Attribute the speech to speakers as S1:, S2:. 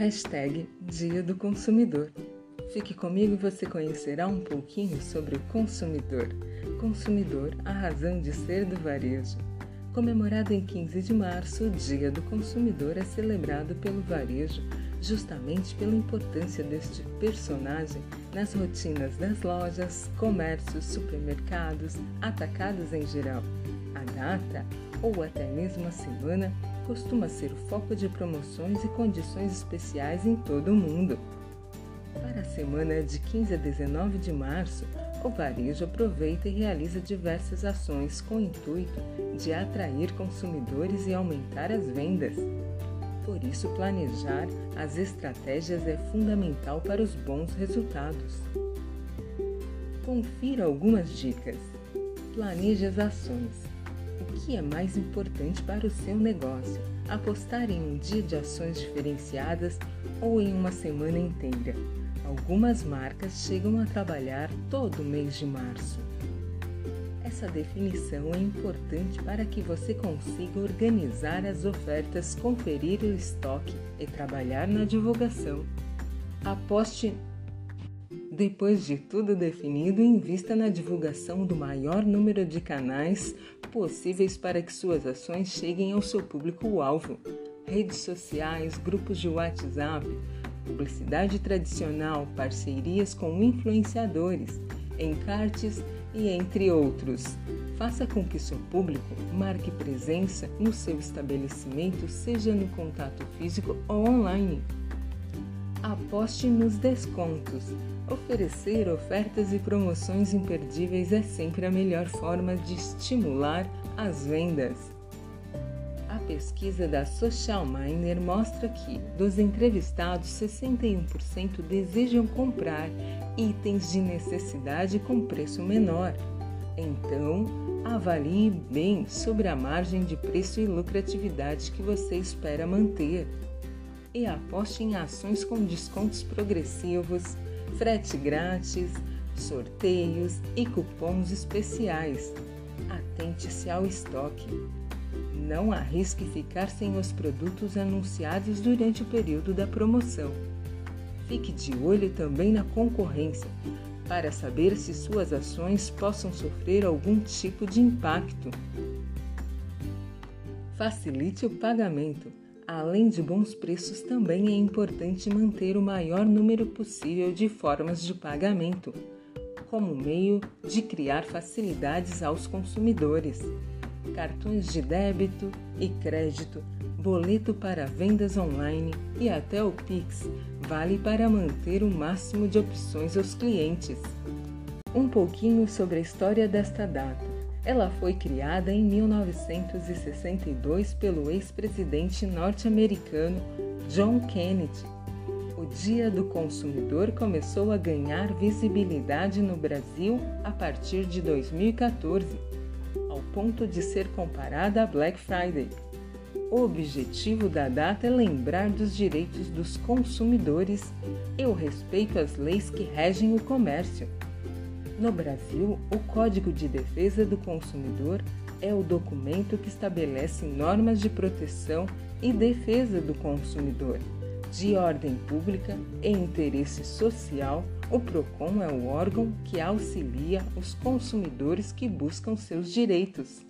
S1: Hashtag Dia do Consumidor. Fique comigo e você conhecerá um pouquinho sobre o consumidor. Consumidor, a razão de ser do varejo. Comemorado em 15 de março, o Dia do Consumidor é celebrado pelo varejo justamente pela importância deste personagem nas rotinas das lojas, comércios, supermercados, atacados em geral. A data, ou até mesmo a semana, costuma ser o foco de promoções e condições especiais em todo o mundo. Para a semana de 15 a 19 de março, o varejo aproveita e realiza diversas ações com o intuito de atrair consumidores e aumentar as vendas. Por isso, planejar as estratégias é fundamental para os bons resultados. Confira algumas dicas. Planeje as ações. O que é mais importante para o seu negócio? Apostar em um dia de ações diferenciadas ou em uma semana inteira? Algumas marcas chegam a trabalhar todo o mês de março. Essa definição é importante para que você consiga organizar as ofertas, conferir o estoque e trabalhar na divulgação. Aposte depois de tudo definido, invista na divulgação do maior número de canais possíveis para que suas ações cheguem ao seu público-alvo. Redes sociais, grupos de WhatsApp, publicidade tradicional, parcerias com influenciadores, encartes e entre outros. Faça com que seu público marque presença no seu estabelecimento, seja no contato físico ou online. Aposte nos descontos. Oferecer ofertas e promoções imperdíveis é sempre a melhor forma de estimular as vendas pesquisa da Social Miner mostra que, dos entrevistados, 61% desejam comprar itens de necessidade com preço menor. Então, avalie bem sobre a margem de preço e lucratividade que você espera manter. E aposte em ações com descontos progressivos, frete grátis, sorteios e cupons especiais. Atente-se ao estoque. Não arrisque ficar sem os produtos anunciados durante o período da promoção. Fique de olho também na concorrência, para saber se suas ações possam sofrer algum tipo de impacto. Facilite o pagamento. Além de bons preços, também é importante manter o maior número possível de formas de pagamento, como meio de criar facilidades aos consumidores cartões de débito e crédito, boleto para vendas online e até o Pix vale para manter o máximo de opções aos clientes. Um pouquinho sobre a história desta data. Ela foi criada em 1962 pelo ex-presidente norte-americano John Kennedy. O Dia do Consumidor começou a ganhar visibilidade no Brasil a partir de 2014 ao ponto de ser comparada a Black Friday. O objetivo da data é lembrar dos direitos dos consumidores e o respeito às leis que regem o comércio. No Brasil, o Código de Defesa do Consumidor é o documento que estabelece normas de proteção e defesa do consumidor, de ordem pública e interesse social o PROCON é o órgão que auxilia os consumidores que buscam seus direitos.